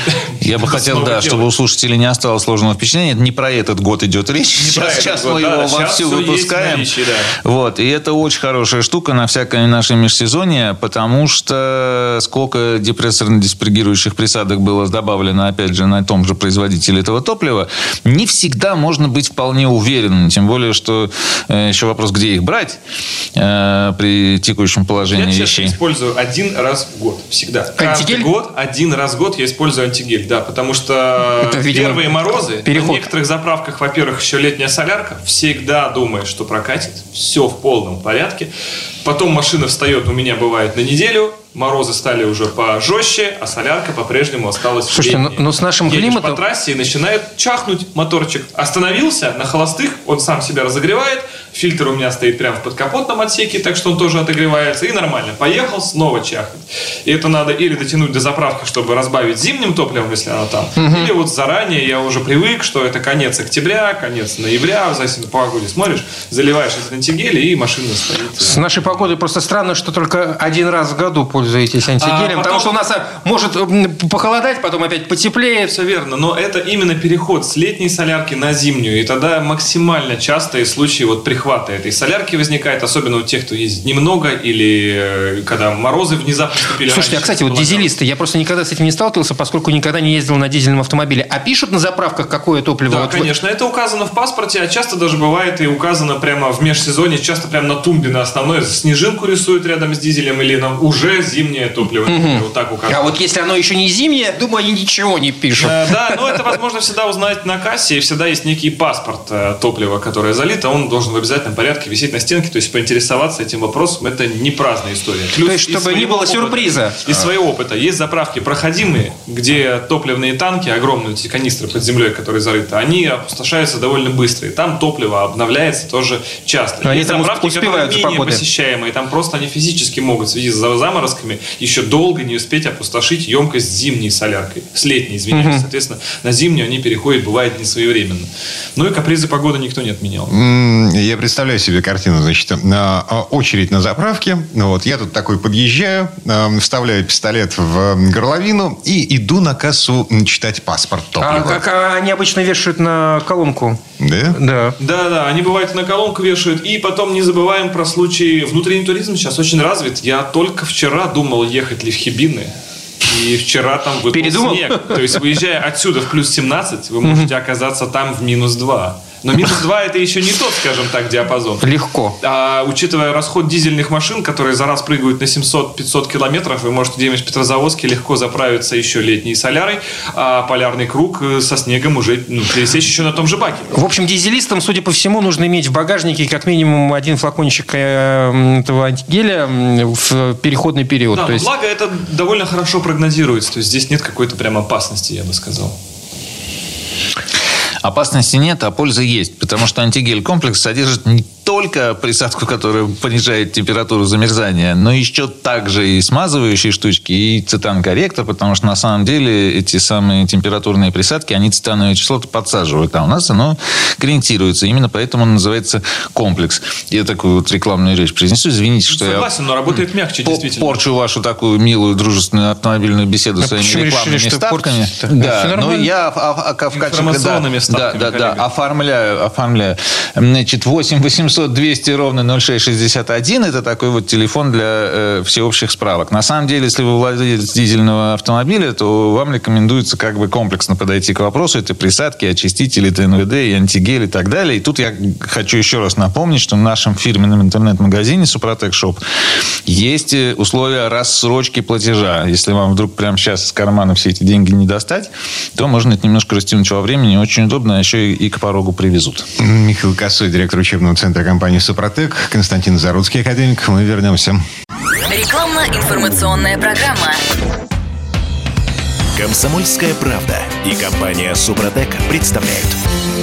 Я бы хотел, да, чтобы у слушателей не осталось сложного впечатления. Это не про этот год идет речь. Сейчас мы да, его вовсю выпускаем. да. Вот. И это очень хорошая штука на всякое наше межсезонье, потому что сколько депрессорно-диспергирующих присадок было добавлено, опять же, на том же производителе этого топлива, не всегда можно быть вполне уверенным. Тем более, что э, еще вопрос, где их брать э, при текущем положении Я вещей. использую один раз в год. Всегда. Антигель? Каждый год, один раз в год я использую антигель. Да, потому что Это, видимо, первые морозы, переход. на некоторых заправках, во-первых, еще летняя солярка, всегда думаешь, что прокатит. Все в полном порядке. Потом машина встает, у меня бывает на неделю, морозы стали уже пожестче, а солярка по-прежнему осталась Слушайте, летней. ну- ну с нашим Едешь климатом- по трассе и начинает чахнуть моторчик. Остановился на холостых, он сам себя разогревает, фильтр у меня стоит прямо в подкапотном отсеке, так что он тоже отогревается, и нормально. Поехал, снова чахнет. И это надо или дотянуть до заправки, чтобы разбавить зимним топливом, если оно там, или вот заранее я уже привык, что это конец октября, конец ноября, в зависимости по погоде смотришь, заливаешь этот антигель, и машина стоит. С нашей погодой просто странно, что только один раз в году пользуетесь антигелем, А потом- потому что у нас а, может похолодать, потом опять потеплеет. Все верно, но это именно переход с летней солярки на зимнюю, и тогда максимально частые случаи вот прихвата этой солярки возникает, особенно у тех, кто ездит немного, или э, когда морозы внезапно наступили. Слушайте, а раньше, кстати, вот холодало. дизелисты, я просто никогда с этим не сталкивался, поскольку никогда не ездил на дизельном автомобиле. А пишут на заправках, какое топливо? Да, Вот вы- конечно, это указано в паспорте, а часто даже бывает и указано прямо в межсезонье, часто прямо на тумбе на основной снежинку рисуют рядом с дизелем или на уже зимнее топливо. например, Вот так указано. А вот если оно еще не зимнее, думаю, они ничего не пишут. Э, Да, но это возможно всегда узнать на кассе, и всегда есть некий паспорт э, топлива, которое залито, он должен в обязательном порядке висеть на стенке, то есть поинтересоваться этим вопросом, это не праздная история. Плюс То есть, чтобы не было сюрприза. Из своего опыта. Есть заправки проходимые, где топливные танки, огромные эти канистры под землей, которые зарыты, они опустошаются довольно быстро, и там топливо обновляется тоже часто. Но они Есть там заправки, успевают которые менее посещаемые, там просто они физически могут в связи с заморозками еще долго не успеть опустошить емкость с зимней соляркой, с летней, извиняюсь. Соответственно, на зимнюю они переходят, бывает, не своевременно. Ну и капризы погоды никто не отменял. Я представляю себе картину, значит, на а, очередь на заправке. Вот, я тут такой подъезжаю, э, вставляю пистолет в горловину и иду на кассу читать паспорт А топлива. как а, они обычно вешают на колонку? Да? Да. Да, да, они бывают на колонку вешают. И потом не забываем про случаи. Внутренний туризм сейчас очень развит. Я только вчера думал, ехать ли в Хибины. И вчера там выпал Передумал? снег. То есть, выезжая отсюда в плюс 17, вы можете оказаться там в минус 2. Но минус 2 это еще не тот, скажем так, диапазон. Легко. А, учитывая расход дизельных машин, которые за раз прыгают на 700-500 километров, вы можете где-нибудь в Петрозаводске легко заправиться еще летней солярой, а полярный круг э, со снегом уже ну, пересечь еще на том же баке. В общем, дизелистам, судя по всему, нужно иметь в багажнике как минимум один флакончик э, этого антигеля в переходный период. Да, То есть, благо это довольно хорошо прогнозируется, то есть здесь нет какой-то прям опасности, я бы сказал. Опасности нет, а польза есть. Потому что антигель-комплекс содержит только присадку, которая понижает температуру замерзания, но еще также и смазывающие штучки, и цитан-корректор, потому что на самом деле эти самые температурные присадки, они цитановое кислоты подсаживают, а у нас оно корректируется. Именно поэтому он называется комплекс. Я такую вот рекламную речь произнесу. Извините, что я Согласен, но работает мягче, по- действительно. порчу вашу такую милую, дружественную автомобильную беседу А своими рекламными решили, ставками. Да, нормально. я в, а- а- в качестве- да, да, да, оформляю, оформляю. Значит, 8 800 200 ровно 0661 это такой вот телефон для э, всеобщих справок. На самом деле, если вы владелец дизельного автомобиля, то вам рекомендуется как бы комплексно подойти к вопросу. Это присадки, очистители, ТНВД, и антигель и так далее. И тут я хочу еще раз напомнить, что в нашем фирменном интернет-магазине Супротек Шоп есть э, условия рассрочки платежа. Если вам вдруг прямо сейчас из кармана все эти деньги не достать, то можно это немножко растянуть во времени. Очень удобно, а еще и к порогу привезут. Михаил Косой, директор учебного центра компании «Супротек», Константин Заруцкий, академик. Мы вернемся. Рекламно-информационная программа. Комсомольская правда и компания Супротек представляют.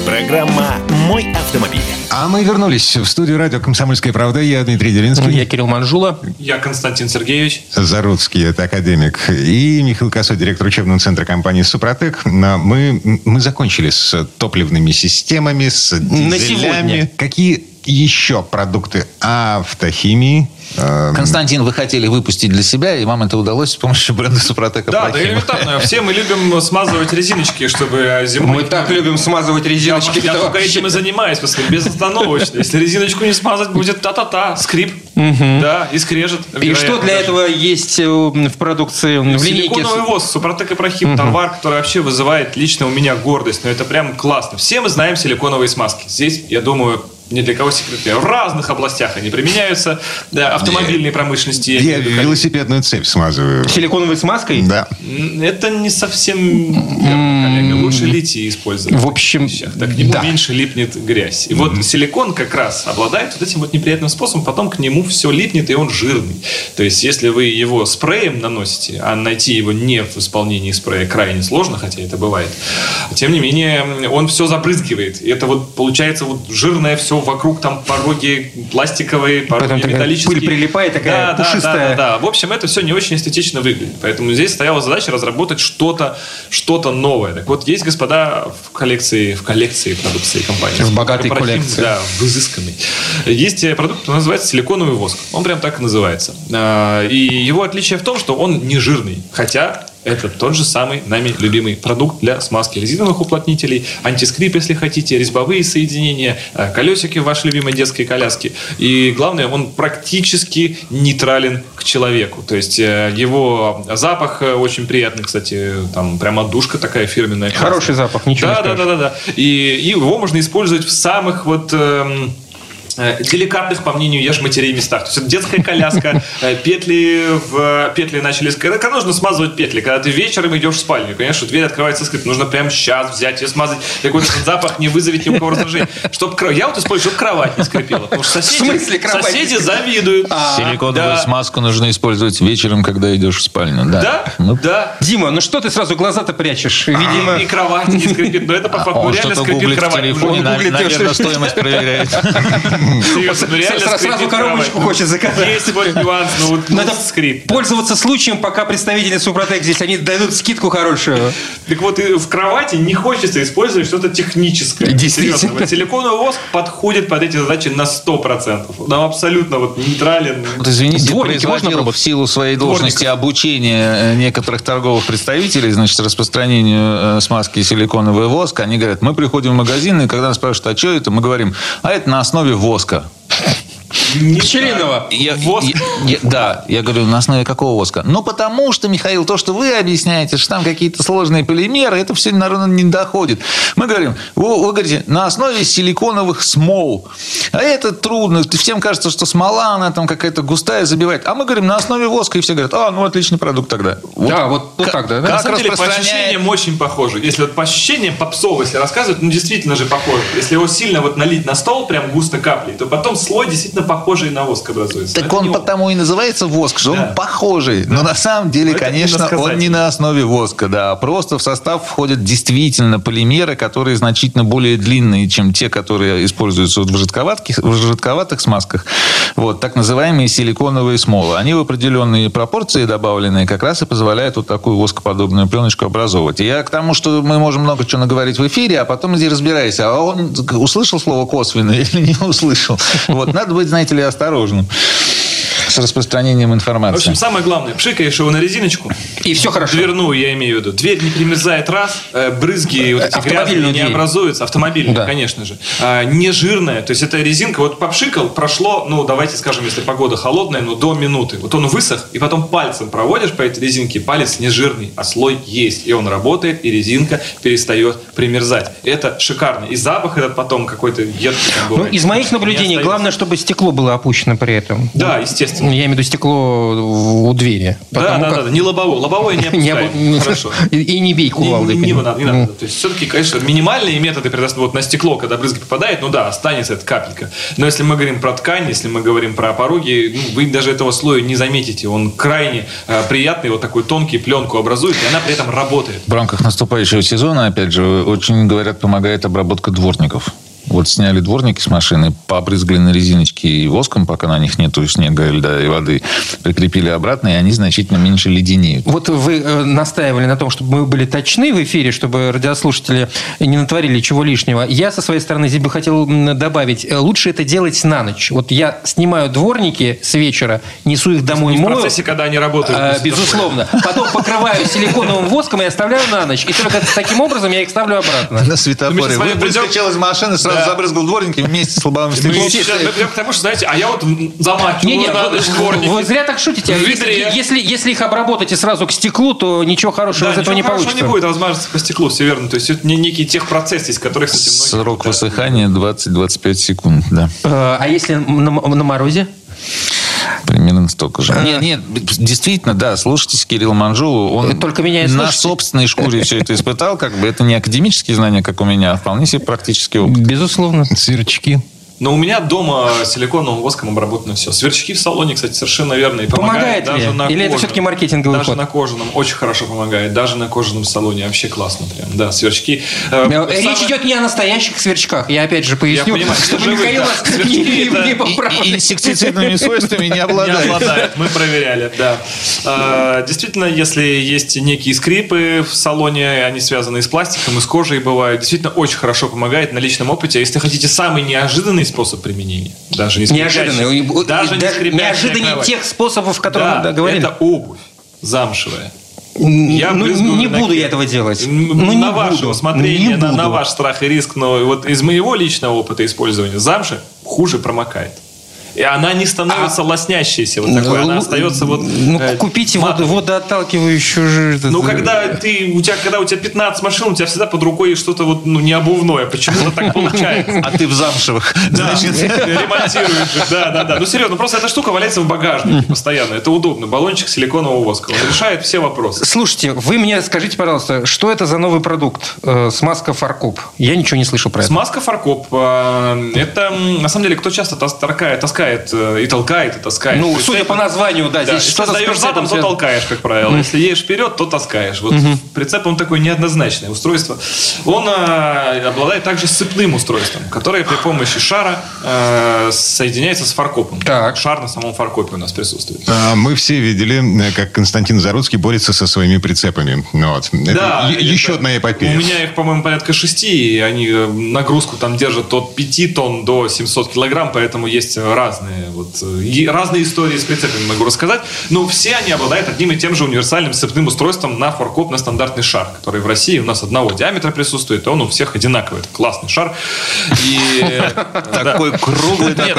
Программа «Мой автомобиль». А мы вернулись в студию радио «Комсомольская правда». Я Дмитрий Делинский. Я Кирилл Манжула. Я Константин Сергеевич. Заруцкий, это академик. И Михаил Косой, директор учебного центра компании «Супротек». Но Мы, мы закончили с топливными системами, с дизелями. сегодня. Какие еще продукты автохимии? э, Константин, вы хотели выпустить для себя, и вам это удалось с помощью бренда Супротека Да, да, элементарно. Все мы любим смазывать резиночки, чтобы зимой... Мы так любим смазывать Я, резиночки. я Это только этим и занимаюсь, просто безостановочно. Если резиночку не смазать, будет та-та-та, скрип. Да, и скрежет. И что для Даже. этого есть э, в продукции, в линейке? Силиконовый воск, Супротек и Прохим, товар, который вообще вызывает лично у меня гордость. Но это прям классно. Все мы знаем силиконовые смазки. Здесь, я думаю, ни для кого секрет. В разных областях они применяются. Да, автомобильной промышленности. я Я велосипедную цепь смазываю. Силиконовой смазкой? Да. Это не совсем верно, коллега. Лучше литий использовать. В общем, так к нему да. меньше липнет грязь. И вот силикон как раз обладает вот этим вот неприятным способом, потом к нему все липнет, и он жирный. То есть, если вы его спреем наносите, а найти его не в исполнении спрея крайне сложно, хотя это бывает, тем не менее, он все забрызгивает. И это вот получается вот жирное все вокруг, там пороги пластиковые, пороги Потом металлические. пыль прилипает, такая Да, пушистая. Да, да, да. В общем, это все не очень эстетично выглядит. Поэтому здесь стояла задача разработать что-то что новое. Так вот, есть, господа, в коллекции, в коллекции продукции компании. В богатой коллекции. Да, в изысканной. Есть э, продукт, который называется силиконовый воск. Он прям так и называется. А, И его отличие в том, что он не жирный. Хотя это тот же самый нами любимый продукт для смазки резиновых уплотнителей, антискрип, если хотите, резьбовые соединения, э, колесики в вашей любимой детской коляске. И главное, он практически нейтрален к человеку. То есть э, его запах э, очень приятный, кстати, там прям отдушка такая фирменная. Хороший запах, ничего да, не да, скажешь. да, да, да. И, и его можно использовать в самых вот эм, деликатных, по мнению ешь матерей местах. То есть это детская коляска, э, петли в петли начали... Когда нужно смазывать петли? Когда ты вечером идешь в спальню, конечно, дверь открывается скрип. Нужно прямо сейчас взять и смазать. Какой-то этот запах не вызовет ни у кого раздражения. Чтоб, я вот использую, чтобы кровать не скрипела. Потому что соседи, В смысле соседи завидуют. Силиконовую Да. смазку нужно использовать вечером, когда идешь в спальню. Да. Да, Ну, да. Дима, ну что ты сразу глаза-то прячешь? Видимо... И, и кровать не скрипит. Но это по факту Он реально скрипит кровать. Он наверное, стоимость проверяет. Серьезно, ну реально Сразу коробочку хочет заказать. Есть вот нюанс, но вот Надо ну, скрип. пользоваться случаем, пока представители Супротек здесь, они дадут скидку хорошую. Так вот, в кровати не хочется использовать что-то техническое. Действительно. Серьезно, вот силиконовый воск подходит под эти задачи на 100%. Он абсолютно вот нейтрален. Вот, извините, Дворники производил в силу своей должности Дворников. обучения э, некоторых торговых представителей, значит, распространению э, смазки силиконовый воск. Они говорят, мы приходим в магазин, и когда нас спрашивают, а что это, мы говорим, а это на основе воска доска. Пчелиного. Я- Воск? я- я- да, я говорю, на основе какого воска? Ну, потому что, Михаил, то, что вы объясняете, что там какие-то сложные полимеры, это все, наверное, не доходит. Мы говорим, вы, вы говорите, на основе силиконовых смол. А это трудно. Всем кажется, что смола, она там какая-то густая, забивает. А мы говорим, на основе воска, и все говорят, а, ну, отличный продукт тогда. Вот Да, вот, вот так, да. да? На Как самом деле, по ощущениям очень похоже. Если вот по ощущениям попсово, если рассказывать, ну, действительно же похоже. Если его сильно вот налить на стол, прям густо каплей, то потом слой действительно похожий на воск образуется. Так Это он потому и называется воск, что Да. он похожий. Но на самом деле, Но конечно, он не на основе воска, да. Просто в состав входят действительно полимеры, которые значительно более длинные, чем те, которые используются в, жидковатких, в жидковатых смазках. Вот, так называемые силиконовые смолы. Они в определенные пропорции добавленные как раз и позволяют вот такую воскоподобную пленочку образовывать. И я к тому, что мы можем много чего наговорить в эфире, а потом иди разбирайся, а он услышал слово косвенно или не услышал. Вот, надо быть, знаете ли, осторожным с распространением В информации. общем, самое главное, пшикаешь его на резиночку. И все хорошо. Дверную, я имею в виду. Дверь не примерзает раз, э, брызги вот эти грязные не образуются. Автомобильную, Да. конечно же. А, не жирная. То есть, эта резинка, вот попшикал, прошло, ну, давайте скажем, если погода холодная, ну, до минуты. Вот он высох, и потом пальцем проводишь по этой резинке, палец не жирный, а слой есть. И он работает, и резинка перестает примерзать. Это шикарно. И запах этот потом какой-то едкий Ну, из моих наблюдений, главное, чтобы стекло было опущено при этом. Да, естественно. Естественно. Я имею в виду стекло у двери. Да, да, как- да, да, не лобовое. Лобовое не опускаем. Хорошо. И, не бей Не, кувалдой. не, не надо, не надо. Ну. То есть, все-таки, конечно, минимальные методы вот на стекло, когда брызга попадает, ну да, останется эта капелька. Но если мы говорим про ткань, если мы говорим про пороги, ну, вы даже этого слоя не заметите. Он крайне э, приятный, вот такой тонкий пленку образует, и она при этом работает. В рамках наступающего сезона, опять же, очень, говорят, помогает обработка дворников. Вот сняли дворники с машины, побрызгали на резиночки и воском, пока на них нету снега, льда и воды, прикрепили обратно, и они значительно меньше леденеют. Вот вы э, настаивали на том, чтобы мы были точны в эфире, чтобы радиослушатели не натворили чего лишнего. Я со своей стороны здесь бы хотел добавить, э, лучше это делать на ночь. Вот я снимаю дворники с вечера, несу их домой, Не в мою. процессе, когда они работают. это безусловно. Потом покрываю силиконовым воском и оставляю на ночь. И только таким образом я их ставлю обратно. На светофоре. Вы- придем- Выскочил из машины, сразу Забрызгал дворники вместе с лобовым Мы стеклом. сейчас мы придем к тому, что, знаете, а я вот замачиваю на ночь вы, дворники. вы зря так шутите. В Если, если, если их обработаете сразу к стеклу, то ничего хорошего Да, из этого не хорошего получится. не будет, возможности по стеклу, все верно. То есть это не некий техпроцесс, из которых. Срок высыхания 20-25 секунд, да. Э, А если на, на морозе? Примерно столько же. Нет, нет, действительно, да, слушайте Кирилла Манжулу. Он Только меня и на собственной шкуре все это испытал. Как бы это не академические знания, как у меня, а вполне себе практический опыт. Безусловно. Сверчки. Но у меня дома силиконовым воском обработано все. Сверчки в салоне, кстати, совершенно верно. И помогает, Помогает ли? даже на Или это все-таки маркетинговый Даже ход? на кожаном очень хорошо помогает. Даже на кожаном салоне вообще классно прям. Да, сверчки. Э, Э, Речь самое- идет не о настоящих сверчках. Я опять же поясню, понимаю, чтобы живых, Михаил да. нас Сверчки не, это- не и- поправил. Инсектицидными свойствами не Не обладает. обладает, мы проверяли, да. А, Действительно, если есть некие скрипы в салоне, они связаны с пластиком, и с кожей бывают, действительно очень хорошо помогает на личном опыте. А Если хотите самый неожиданный способ применения, даже не Неожиданный. Даже не Неожиданнее тех способов, которые Да, мы договорились. это обувь замшевая. Я ну, не на буду я этого делать. Ну, на ваше буду. усмотрение, Не на, на буду. ваш страх и риск, но вот из моего личного опыта использования замши хуже промокает. И она не становится лоснящейся вот такой, она Ну, остается вот... Ну, э, купите матовой. воду, водоотталкивающую. Ну, когда ты, у тебя, когда у тебя 15 машин, у тебя всегда под рукой что-то вот, ну, не обувное. Почему-то так получается. А ты в замшевых. Да, ремонтируешь да, да, да. Ну, серьезно, просто эта штука валяется в багажнике постоянно. Это удобно. Баллончик силиконового воска. Он решает все вопросы. Слушайте, вы мне скажите, пожалуйста, что это за новый продукт? Э, смазка фаркоп. Я ничего не слышал про это. Смазка фаркоп. э, Это, на самом деле, кто часто тас- таскает, таскает э, и толкает, и таскает. Ну, судя по названию, да, Да, здесь если что-то сдаешь задом, то толкаешь, как правило. Если едешь вперед, то таскаешь. Вот прицеп, он такое неоднозначное устройство. Он э, обладает также сцепным устройством, которое при помощи шара э, соединяется с фаркопом. Так. Шар на самом фаркопе у нас присутствует. А, Мы все видели, как Константин Заруцкий борется со своими прицепами. Ну Вот. Это Да, еще одна эпопея. У меня их, по-моему, порядка шести, и они нагрузку там держат от 5 тонн до 700 килограмм, поэтому есть разные, вот, э, и разные истории с прицепами могу рассказать. Но все они обладают одним и тем же универсальным сцепным устройством на форкоп, на стандартный шар, который в России у нас одного диаметра присутствует, и он у всех одинаковый. Это классный шар. И, э. Такой круглый. Нет,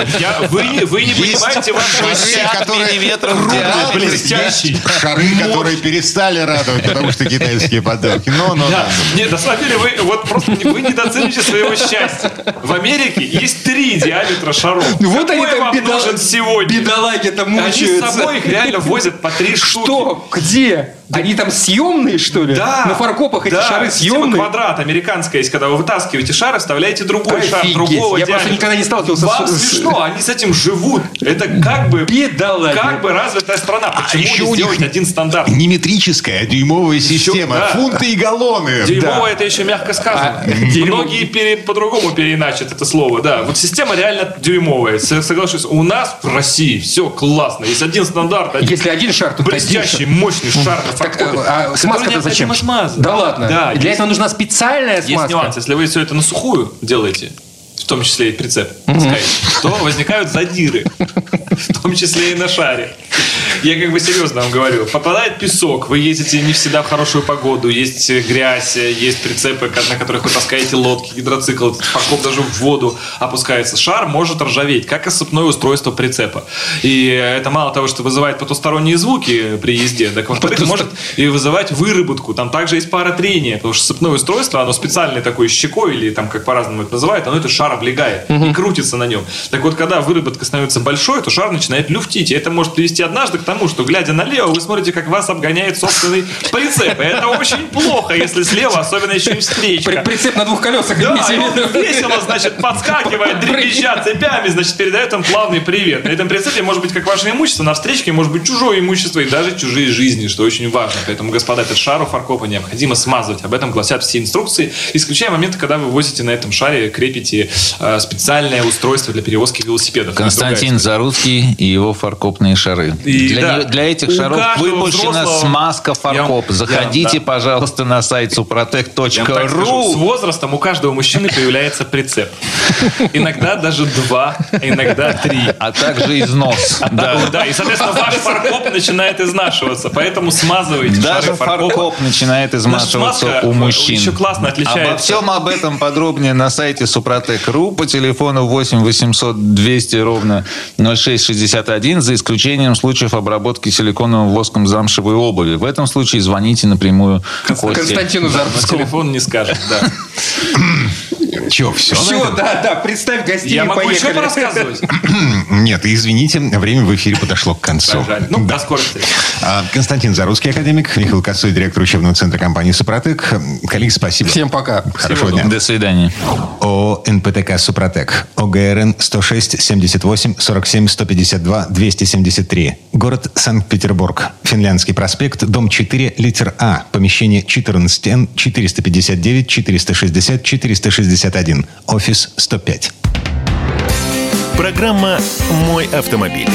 вы, не- вы не понимаете вашего шары, счастья. которые- миллиметров Круглые, диаметр. блестящий. Шары, которые перестали радовать, потому что китайские подарки. Ну, ну, Да. Нет, на самом деле вы вот просто вы недооцените своего счастья. В Америке есть три диаметра шаров. Вот они там нужен сегодня? Бедолаги там Они с собой их реально возят по три штуки. Что? Где? Они там съемные, что ли? Да. На фаркопах эти да, шары система съемные? квадрат американская есть, когда вы вытаскиваете шар, вставляете другой шар другого Я просто никогда не сталкивался Вам с- смешно, они с этим живут. Это как бы... Бедолаги. Как бы развитая страна. Почему еще не у них сделать один стандарт? Не метрическая, а дюймовая система. да. Фунты и галлоны. Дерьмово это еще мягко сказано. А, Многие пере- по-другому переиначат это слово. Да, вот система реально дюймовая. С- Соглашусь. У нас в России все классно. Есть один стандарт, один Если один шар, то блестящий, мощный шар на Так, фаркопе, а который смазка-то зачем? смазать. Да ладно. Да, Для есть- этого нужна специальная Есть смазка. нюанс. Если вы все это на сухую делаете, в том числе и прицеп, таскаете, то возникают задиры. В том числе и на шаре. Я как бы серьезно вам говорю. Попадает песок, вы ездите не всегда в хорошую погоду, есть грязь, есть прицепы, на которых вы таскаете лодки, гидроцикл, фаркоп даже в воду опускается. Шар может ржаветь, как и сцепное устройство прицепа. И это мало того, что вызывает потусторонние звуки при езде, так во-вторых, может и вызывать выработку. Там также есть пара трения, потому что сцепное устройство, оно специальной такой щекой, или там как по-разному это называют, оно этот шар шар облегает и крутится на нем. Так вот, когда выработка становится большой, то шар начинает люфтить. И это может привести однажды к тому, что, глядя налево, вы смотрите, как вас обгоняет собственный прицеп. И это очень плохо, если слева, особенно еще и встречка. При- Прицеп на двух колесах. Да, и он весело, значит, подскакивает, дребезжа цепями, значит, передает им плавный привет. На этом прицепе может быть как ваше имущество, на встречке может быть чужое имущество и даже чужие жизни, что очень важно. Поэтому, господа, этот шар у фаркопа необходимо смазывать. Об этом гласят все инструкции, исключая моменты, когда вы возите на этом шаре, крепите специальное устройство для перевозки велосипедов. Константин Заруцкий и его фаркопные шары. И для, да, не- для этих шаров выпущена взрослого- смазка фаркоп. Я- Заходите, я- да. пожалуйста, на сайт скажу, с suprotec.ru. возрастом у каждого мужчины появляется прицеп. Иногда даже два, а иногда три. А также износ. Да. да, и, соответственно, ваш фаркоп начинает изнашиваться, поэтому смазывайте Даже фаркоп начинает изнашиваться у мужчин. еще классно отличается. Обо всем об этом подробнее на сайте Супротек.ру по телефону 8 800 200 ровно 0661 за исключением случаев обработки силиконовым воском замшевой обуви. В этом случае звоните напрямую Косте. Константину Зарбскому. телефон не скажет, да. Че, все? Все, да, да, представь гостей Я могу еще порассказывать. Нет, извините, время в эфире подошло к концу. Ну, до скорых встреч. А, Константин Зарусский, академик, Михаил Косой, директор учебного центра компании «Супротек». Коллеги, спасибо. Всем пока. Хорошего дня. До свидания. ООО «НПТК Супротек». ОГРН 106 78 47 152 273. Город Санкт-Петербург. Финляндский проспект, дом 4, литер А. Помещение 14Н 459 460 461. Офис 105. Программа «Мой автомобиль».